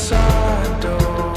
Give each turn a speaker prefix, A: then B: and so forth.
A: side door.